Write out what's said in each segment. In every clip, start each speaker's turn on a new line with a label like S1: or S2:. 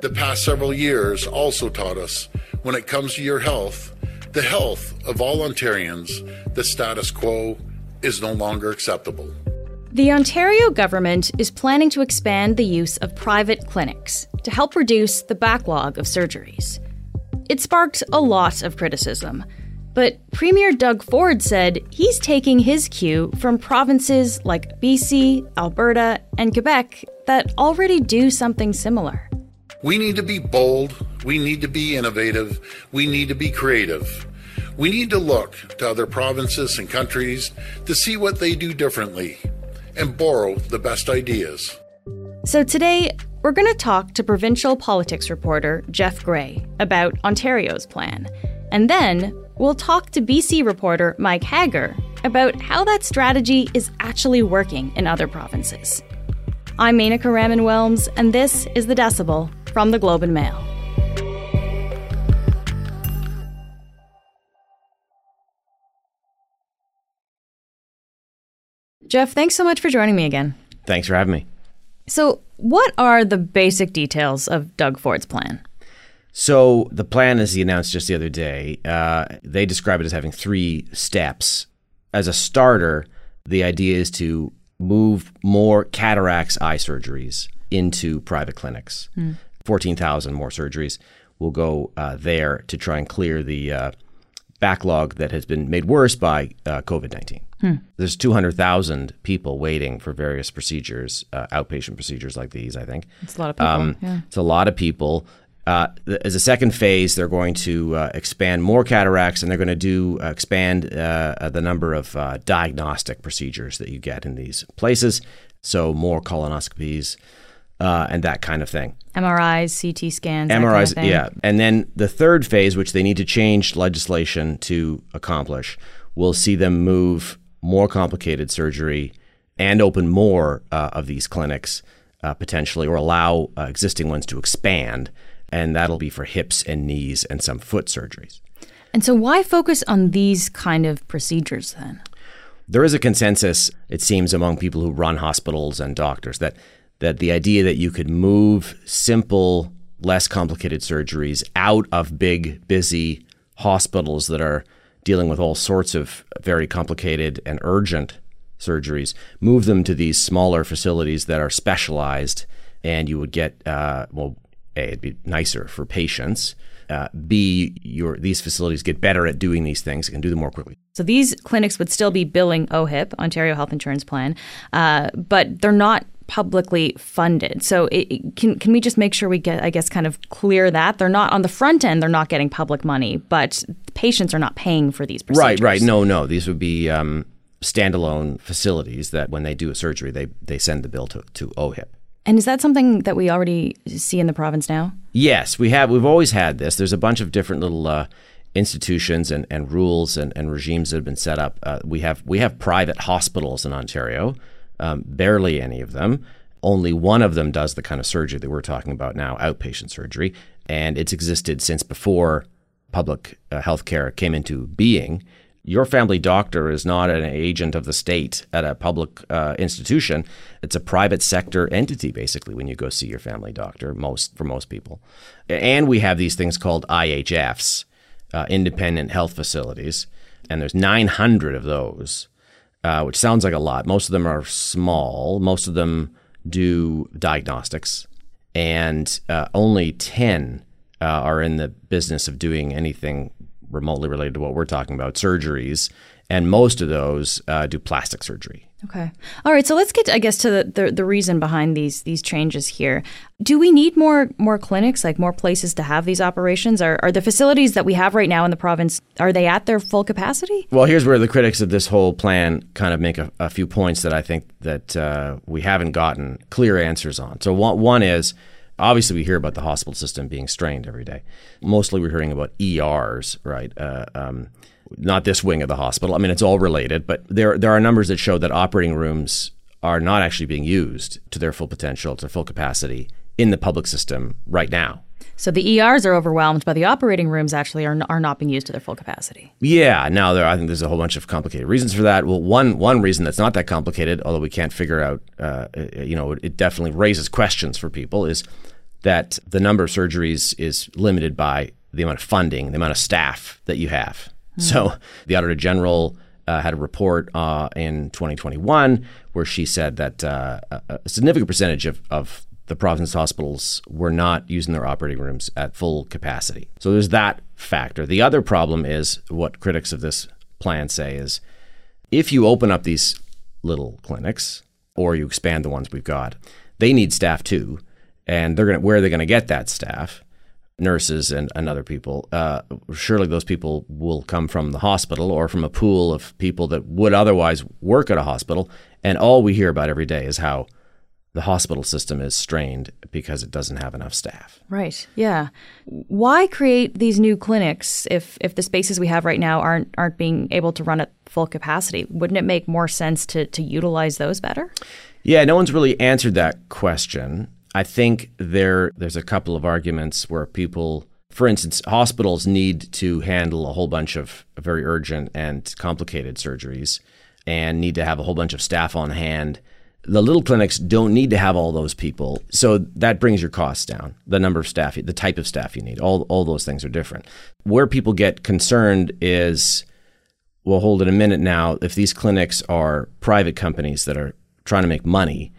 S1: The past several years also taught us when it comes to your health, the health of all Ontarians, the status quo is no longer acceptable.
S2: The Ontario government is planning to expand the use of private clinics to help reduce the backlog of surgeries. It sparked a lot of criticism, but Premier Doug Ford said he's taking his cue from provinces like BC, Alberta, and Quebec that already do something similar.
S1: We need to be bold. We need to be innovative. We need to be creative. We need to look to other provinces and countries to see what they do differently and borrow the best ideas.
S2: So today, we're going to talk to provincial politics reporter Jeff Gray about Ontario's plan. And then we'll talk to BC reporter Mike Hager about how that strategy is actually working in other provinces. I'm Menaka Raman Wilms, and this is The Decibel from the Globe and Mail. Jeff, thanks so much for joining me again.
S3: Thanks for having me.
S2: So, what are the basic details of Doug Ford's plan?
S3: So, the plan, as he announced just the other day, uh, they describe it as having three steps. As a starter, the idea is to move more cataracts eye surgeries into private clinics. Mm. 14,000 more surgeries will go uh, there to try and clear the uh, backlog that has been made worse by uh, COVID 19. Hmm. There's 200,000 people waiting for various procedures, uh, outpatient procedures like these, I think.
S2: It's a lot of people. Um, yeah.
S3: It's a lot of people. Uh, as a second phase, they're going to uh, expand more cataracts and they're going to do uh, expand uh, the number of uh, diagnostic procedures that you get in these places. So, more colonoscopies and that kind of thing.
S2: MRIs, CT scans.
S3: MRIs,
S2: kind of
S3: yeah. And then the third phase, which they need to change legislation to accomplish, will see them move more complicated surgery and open more uh, of these clinics uh, potentially, or allow uh, existing ones to expand. And that'll be for hips and knees and some foot surgeries.
S2: And so, why focus on these kind of procedures then?
S3: There is a consensus, it seems, among people who run hospitals and doctors that that the idea that you could move simple, less complicated surgeries out of big, busy hospitals that are dealing with all sorts of very complicated and urgent surgeries, move them to these smaller facilities that are specialized, and you would get uh, well, a it'd be nicer for patients. Uh, B, your these facilities get better at doing these things and do them more quickly.
S2: So these clinics would still be billing OHIP, Ontario Health Insurance Plan, uh, but they're not publicly funded. So it, can can we just make sure we get, I guess, kind of clear that they're not on the front end, they're not getting public money, but patients are not paying for these procedures.
S3: Right, right. No, no. These would be um, standalone facilities that when they do a surgery, they they send the bill to to OHIP.
S2: And is that something that we already see in the province now?
S3: Yes, we have. We've always had this. There's a bunch of different little. Uh, institutions and, and rules and, and regimes that have been set up. Uh, we have we have private hospitals in Ontario um, barely any of them. Only one of them does the kind of surgery that we're talking about now, outpatient surgery, and it's existed since before public uh, health care came into being. Your family doctor is not an agent of the state at a public uh, institution. It's a private sector entity, basically, when you go see your family doctor, most for most people. And we have these things called IHFs, uh, independent health facilities, and there's 900 of those uh, which sounds like a lot. Most of them are small. Most of them do diagnostics, and uh, only 10 uh, are in the business of doing anything remotely related to what we're talking about surgeries. And most of those uh, do plastic surgery.
S2: Okay. All right. So let's get, I guess, to the, the, the, reason behind these these changes here. Do we need more more clinics, like more places to have these operations? Are, are the facilities that we have right now in the province, are they at their full capacity?
S3: Well, here's where the critics of this whole plan kind of make a, a few points that I think that uh, we haven't gotten clear answers on. So one, one is, obviously we hear about the hospital system being strained every day. Mostly we're hearing about ERs, right? Uh, um, not this wing of the hospital. I mean, it's all related, but there there are numbers that show that operating rooms are not actually being used to their full potential, to full capacity in the public system right now.
S2: So the ERs are overwhelmed, but the operating rooms actually are, are not being used to their full capacity.
S3: Yeah, now there I think there's a whole bunch of complicated reasons for that. Well, one one reason that's not that complicated, although we can't figure out, uh, you know, it definitely raises questions for people, is that the number of surgeries is limited by the amount of funding, the amount of staff that you have. Mm. So the Auditor General uh, had a report uh, in 2021 where she said that uh, a significant percentage of, of the province hospitals were not using their operating rooms at full capacity. So there's that factor. The other problem is what critics of this plan say is if you open up these little clinics or you expand the ones we've got, they need staff too. And they're to, where are they going to get that staff? Nurses and, and other people. Uh, surely those people will come from the hospital or from a pool of people that would otherwise work at a hospital. And all we hear about every day is how the hospital system is strained because it doesn't have enough staff.
S2: Right. Yeah. Why create these new clinics if if the spaces we have right now aren't aren't being able to run at full capacity? Wouldn't it make more sense to to utilize those better?
S3: Yeah, no one's really answered that question. I think there there's a couple of arguments where people for instance, hospitals need to handle a whole bunch of very urgent and complicated surgeries and need to have a whole bunch of staff on hand the little clinics don't need to have all those people. So that brings your costs down. The number of staff, the type of staff you need, all, all those things are different. Where people get concerned is, well, hold it a minute now. If these clinics are private companies that are trying to make money,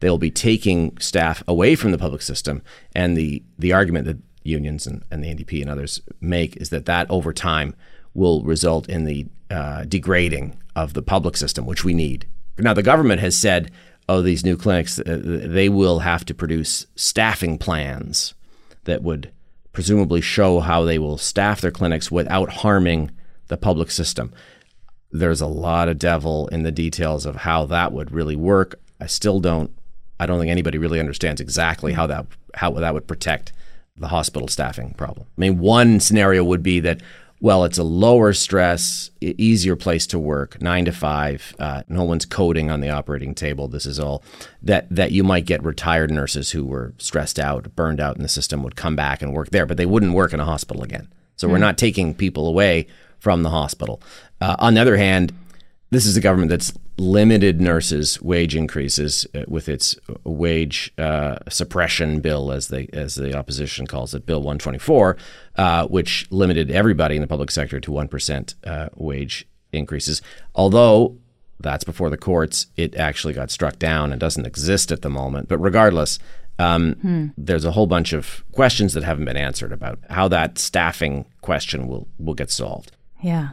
S3: they'll be taking staff away from the public system. And the, the argument that unions and, and the NDP and others make is that that over time will result in the uh, degrading of the public system, which we need. Now, the government has said oh, these new clinics, uh, they will have to produce staffing plans that would presumably show how they will staff their clinics without harming the public system. There's a lot of devil in the details of how that would really work. I still don't I don't think anybody really understands exactly how that how that would protect the hospital staffing problem. I mean, one scenario would be that well, it's a lower stress, easier place to work, nine to five. Uh, no one's coding on the operating table. This is all that that you might get retired nurses who were stressed out, burned out in the system would come back and work there, but they wouldn't work in a hospital again. So mm. we're hmm. not taking people away from the hospital. Uh, on the other hand, this is a government that's limited nurses' wage increases uh, with its wage uh, suppression bill, as they as the opposition calls it, Bill 124, uh, which limited everybody in the public sector to one percent uh, wage increases. Although that's before the courts, it actually got struck down and doesn't exist at the moment. But regardless, um, hmm. there's a whole bunch of questions that haven't been answered about how that staffing question will will get solved.
S2: Yeah.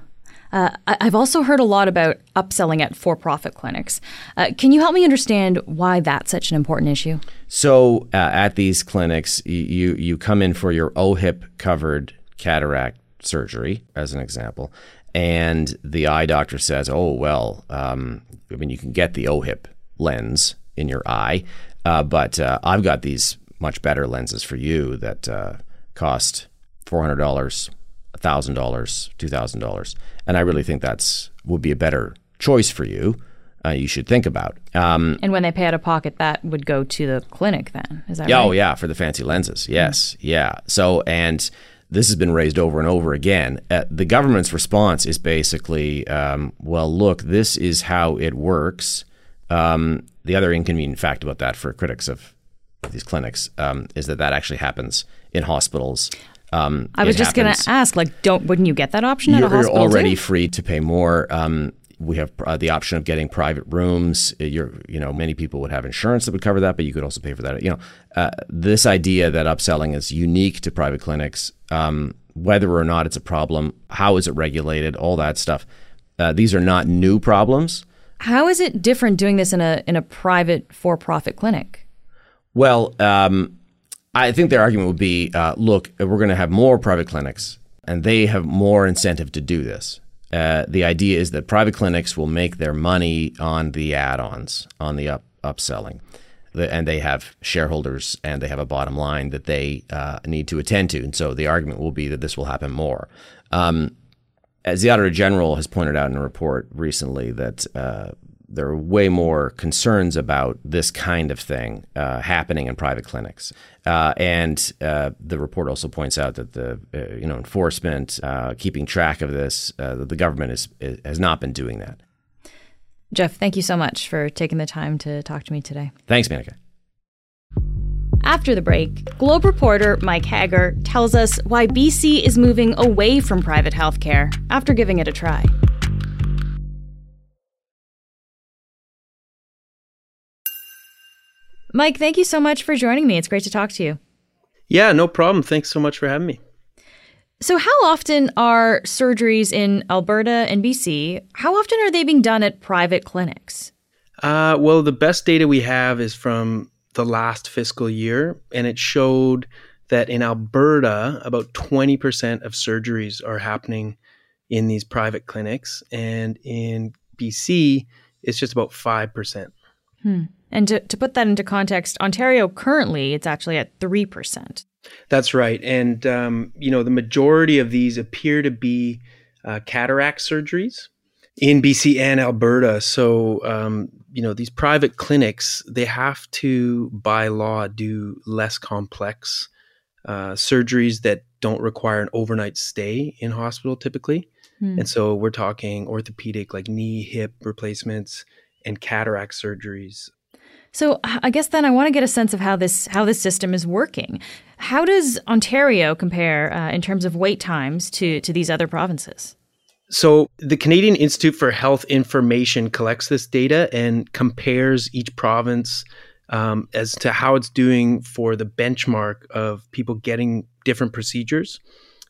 S2: Uh, I've also heard a lot about upselling at for profit clinics. Uh, can you help me understand why that's such an important issue?
S3: So, uh, at these clinics, you, you come in for your OHIP covered cataract surgery, as an example, and the eye doctor says, Oh, well, um, I mean, you can get the OHIP lens in your eye, uh, but uh, I've got these much better lenses for you that uh, cost $400 thousand dollars, two thousand dollars, and I really think that's would be a better choice for you. Uh, you should think about.
S2: Um, and when they pay out of pocket, that would go to the clinic. Then is that
S3: yeah,
S2: right?
S3: Oh yeah, for the fancy lenses. Yes, mm-hmm. yeah. So and this has been raised over and over again. Uh, the government's response is basically, um, well, look, this is how it works. Um, the other inconvenient fact about that for critics of these clinics um, is that that actually happens in hospitals
S2: um, I was just going to ask, like, don't wouldn't you get that option
S3: you're,
S2: at a hospital?
S3: You're already
S2: too?
S3: free to pay more. Um, we have uh, the option of getting private rooms. Uh, you're, you know, many people would have insurance that would cover that, but you could also pay for that. You know, uh, this idea that upselling is unique to private clinics, um, whether or not it's a problem, how is it regulated, all that stuff. Uh, these are not new problems.
S2: How is it different doing this in a in a private for profit clinic?
S3: Well, um, I think their argument would be uh, look, we're going to have more private clinics, and they have more incentive to do this. Uh, the idea is that private clinics will make their money on the add ons, on the up, upselling. The, and they have shareholders and they have a bottom line that they uh, need to attend to. And so the argument will be that this will happen more. Um, as the Auditor General has pointed out in a report recently, that uh, there are way more concerns about this kind of thing uh, happening in private clinics. Uh, and uh, the report also points out that the uh, you know enforcement, uh, keeping track of this, uh, the government is, is, has not been doing that.
S2: Jeff, thank you so much for taking the time to talk to me today.
S3: Thanks, Menaka.
S2: After the break, Globe reporter Mike Hager tells us why BC is moving away from private healthcare after giving it a try. Mike, thank you so much for joining me. It's great to talk to you.
S4: Yeah, no problem. Thanks so much for having me.
S2: So, how often are surgeries in Alberta and BC? How often are they being done at private clinics?
S4: Uh, well, the best data we have is from the last fiscal year, and it showed that in Alberta, about 20% of surgeries are happening in these private clinics, and in BC, it's just about 5%.
S2: Hmm. And to, to put that into context, Ontario currently it's actually at 3%.
S4: That's right. And, um, you know, the majority of these appear to be uh, cataract surgeries in BC and Alberta. So, um, you know, these private clinics, they have to, by law, do less complex uh, surgeries that don't require an overnight stay in hospital typically. Hmm. And so we're talking orthopedic, like knee, hip replacements, and cataract surgeries.
S2: So I guess then I want to get a sense of how this how this system is working. How does Ontario compare uh, in terms of wait times to to these other provinces?
S4: So the Canadian Institute for Health Information collects this data and compares each province um, as to how it's doing for the benchmark of people getting different procedures.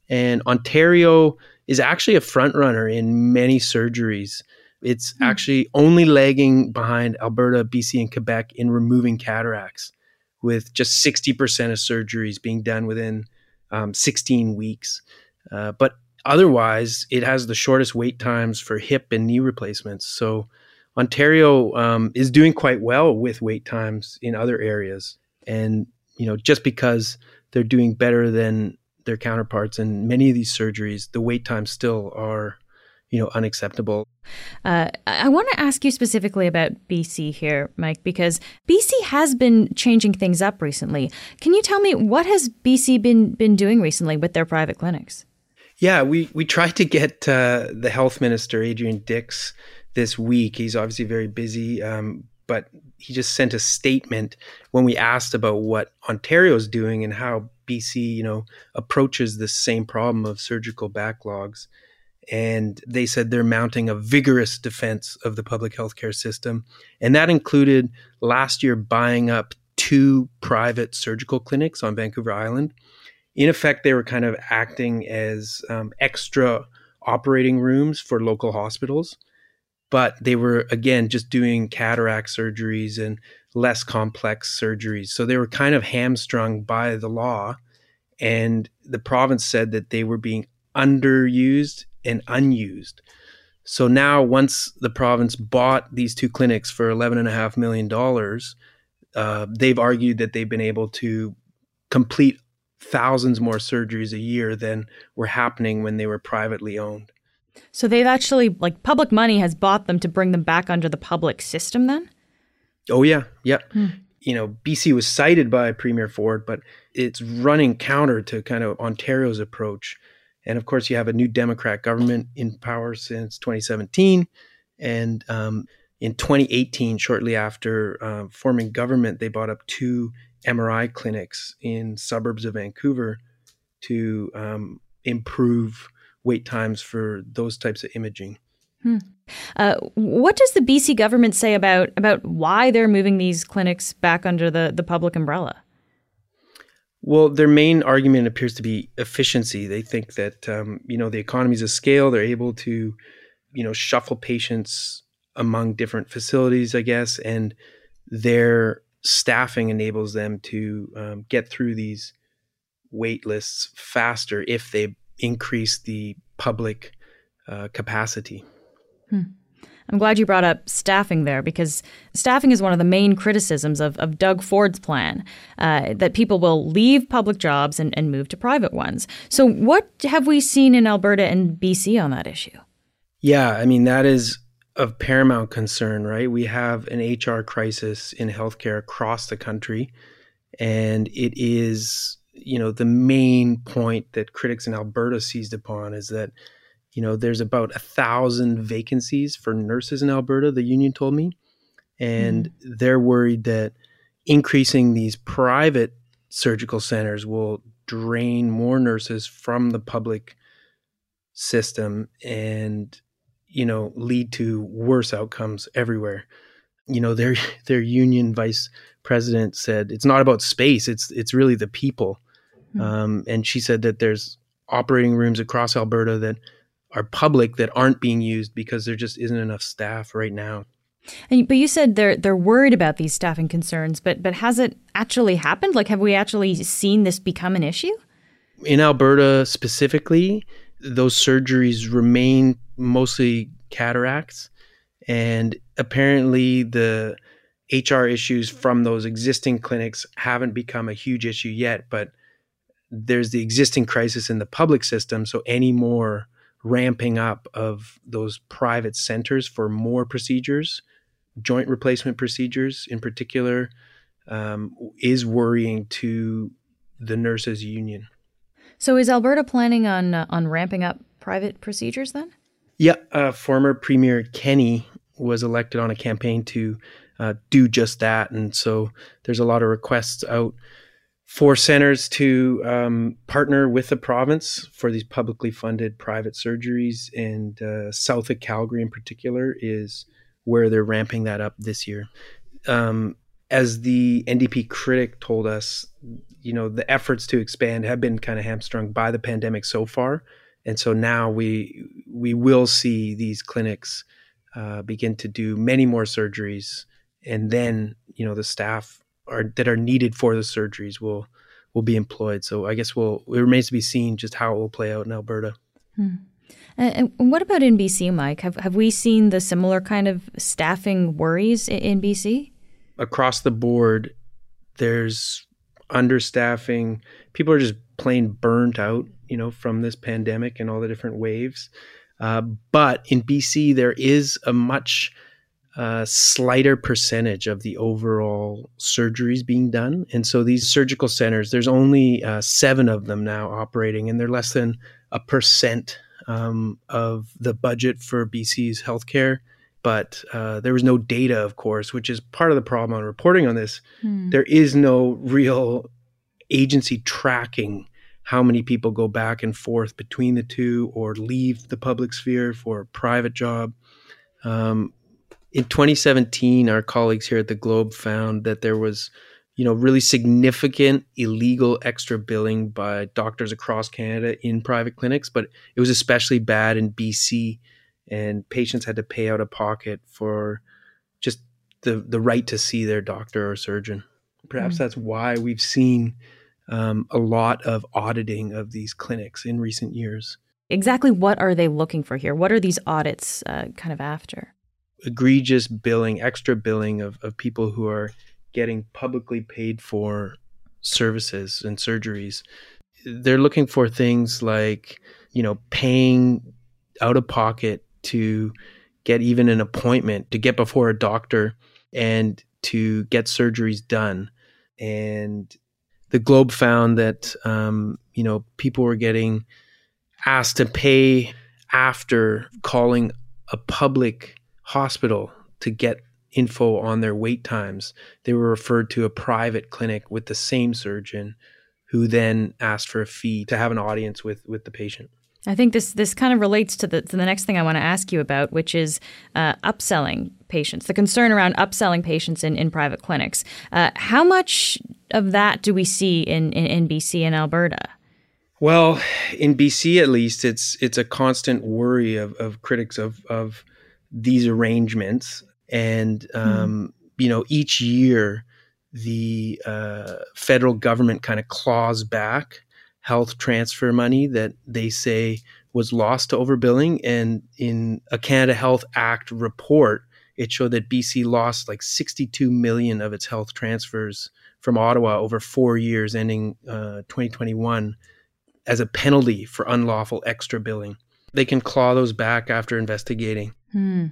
S4: And Ontario is actually a front runner in many surgeries. It's mm. actually only lagging behind Alberta, BC, and Quebec in removing cataracts, with just 60% of surgeries being done within um, 16 weeks. Uh, but otherwise, it has the shortest wait times for hip and knee replacements. So Ontario um, is doing quite well with wait times in other areas. And, you know, just because they're doing better than their counterparts in many of these surgeries, the wait times still are you know unacceptable.
S2: Uh, I want to ask you specifically about BC here, Mike, because BC has been changing things up recently. Can you tell me what has BC been been doing recently with their private clinics?
S4: Yeah, we we tried to get uh, the health minister Adrian Dix this week. He's obviously very busy, um, but he just sent a statement when we asked about what Ontario's doing and how BC, you know, approaches the same problem of surgical backlogs and they said they're mounting a vigorous defense of the public healthcare system. And that included last year buying up two private surgical clinics on Vancouver Island. In effect, they were kind of acting as um, extra operating rooms for local hospitals, but they were, again, just doing cataract surgeries and less complex surgeries. So they were kind of hamstrung by the law. And the province said that they were being underused and unused. So now, once the province bought these two clinics for $11.5 million, uh, they've argued that they've been able to complete thousands more surgeries a year than were happening when they were privately owned.
S2: So they've actually, like, public money has bought them to bring them back under the public system then?
S4: Oh, yeah. Yeah. Hmm. You know, BC was cited by Premier Ford, but it's running counter to kind of Ontario's approach and of course, you have a new Democrat government in power since 2017. And um, in 2018, shortly after uh, forming government, they bought up two MRI clinics in suburbs of Vancouver to um, improve wait times for those types of imaging.
S2: Hmm. Uh, what does the BC government say about about why they're moving these clinics back under the, the public umbrella?
S4: Well, their main argument appears to be efficiency. They think that um, you know the economies of scale. They're able to, you know, shuffle patients among different facilities, I guess, and their staffing enables them to um, get through these wait lists faster if they increase the public uh, capacity.
S2: Hmm. I'm glad you brought up staffing there because staffing is one of the main criticisms of, of Doug Ford's plan uh, that people will leave public jobs and, and move to private ones. So, what have we seen in Alberta and BC on that issue?
S4: Yeah, I mean, that is of paramount concern, right? We have an HR crisis in healthcare across the country, and it is, you know, the main point that critics in Alberta seized upon is that you know, there's about a thousand vacancies for nurses in Alberta, the union told me. And mm. they're worried that increasing these private surgical centers will drain more nurses from the public system and you know lead to worse outcomes everywhere you know their their union vice president said it's not about space it's it's really the people mm-hmm. um, and she said that there's operating rooms across alberta that are public that aren't being used because there just isn't enough staff right now
S2: and, but you said they're they're worried about these staffing concerns but but has it actually happened like have we actually seen this become an issue
S4: in alberta specifically those surgeries remain mostly cataracts and apparently the HR issues from those existing clinics haven't become a huge issue yet, but there's the existing crisis in the public system. So any more ramping up of those private centers for more procedures, joint replacement procedures in particular, um, is worrying to the nurses union.
S2: So is Alberta planning on uh, on ramping up private procedures then?
S4: Yeah, uh, former Premier Kenney was elected on a campaign to uh, do just that. And so there's a lot of requests out for centers to um, partner with the province for these publicly funded private surgeries. And uh, south of Calgary, in particular, is where they're ramping that up this year. Um, as the NDP critic told us, you know, the efforts to expand have been kind of hamstrung by the pandemic so far. And so now we we will see these clinics uh, begin to do many more surgeries, and then you know the staff are that are needed for the surgeries will will be employed. So I guess we'll it remains to be seen just how it will play out in Alberta.
S2: Hmm. And what about in BC, Mike? Have have we seen the similar kind of staffing worries in BC?
S4: Across the board, there's understaffing. People are just plain burnt out, you know, from this pandemic and all the different waves. Uh, but in BC, there is a much uh, slighter percentage of the overall surgeries being done. And so these surgical centers, there's only uh, seven of them now operating, and they're less than a percent um, of the budget for BC's healthcare. But uh, there was no data, of course, which is part of the problem on reporting on this. Hmm. There is no real agency tracking how many people go back and forth between the two or leave the public sphere for a private job. Um, in 2017, our colleagues here at the Globe found that there was, you know, really significant illegal extra billing by doctors across Canada in private clinics, but it was especially bad in BC, and patients had to pay out of pocket for just the the right to see their doctor or surgeon. Perhaps mm-hmm. that's why we've seen um, a lot of auditing of these clinics in recent years.
S2: Exactly what are they looking for here? What are these audits uh, kind of after?
S4: Egregious billing, extra billing of, of people who are getting publicly paid for services and surgeries. They're looking for things like, you know, paying out of pocket to get even an appointment, to get before a doctor and to get surgeries done. And the Globe found that um, you know people were getting asked to pay after calling a public hospital to get info on their wait times. They were referred to a private clinic with the same surgeon, who then asked for a fee to have an audience with with the patient.
S2: I think this this kind of relates to the to the next thing I want to ask you about, which is uh, upselling patients. The concern around upselling patients in, in private clinics. Uh, how much of that do we see in, in, in BC and Alberta?
S4: Well, in BC at least, it's it's a constant worry of, of critics of of these arrangements, and um, mm. you know each year the uh, federal government kind of claws back health transfer money that they say was lost to overbilling. And in a Canada Health Act report, it showed that BC lost like 62 million of its health transfers from Ottawa over four years, ending uh, 2021, as a penalty for unlawful extra billing. They can claw those back after investigating.
S2: Hmm.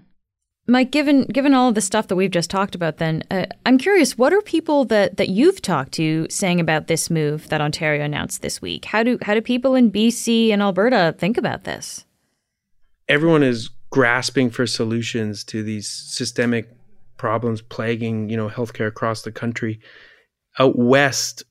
S2: Mike, given given all of the stuff that we've just talked about, then uh, I'm curious, what are people that, that you've talked to saying about this move that Ontario announced this week? How do how do people in BC and Alberta think about this?
S4: Everyone is grasping for solutions to these systemic problems plaguing you know healthcare across the country. Out west,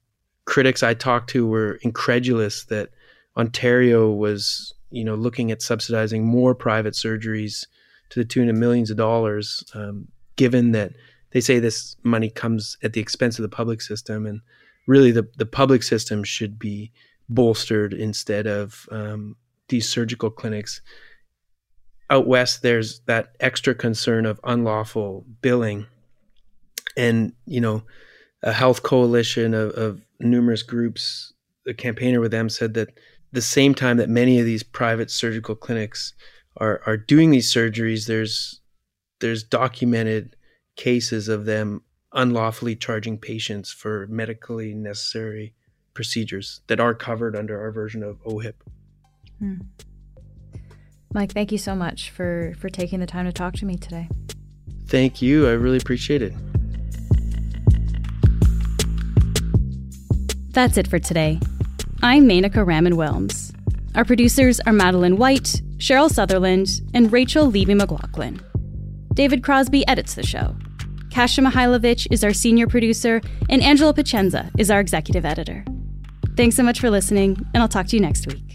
S4: critics I talked to were incredulous that Ontario was, you know, looking at subsidizing more private surgeries to the tune of millions of dollars, um, given that they say this money comes at the expense of the public system, and really the the public system should be bolstered instead of um, these surgical clinics. Out west, there's that extra concern of unlawful billing, and you know, a health coalition of, of numerous groups. The campaigner with them said that the same time that many of these private surgical clinics are are doing these surgeries, there's there's documented cases of them unlawfully charging patients for medically necessary procedures that are covered under our version of OHIP. Hmm.
S2: Mike, thank you so much for for taking the time to talk to me today.
S4: Thank you. I really appreciate it.
S2: That's it for today. I'm Menaka Raman Wilms. Our producers are Madeline White, Cheryl Sutherland, and Rachel Levy McLaughlin. David Crosby edits the show. Kasia Mihailovic is our senior producer, and Angela Pacienza is our executive editor. Thanks so much for listening, and I'll talk to you next week.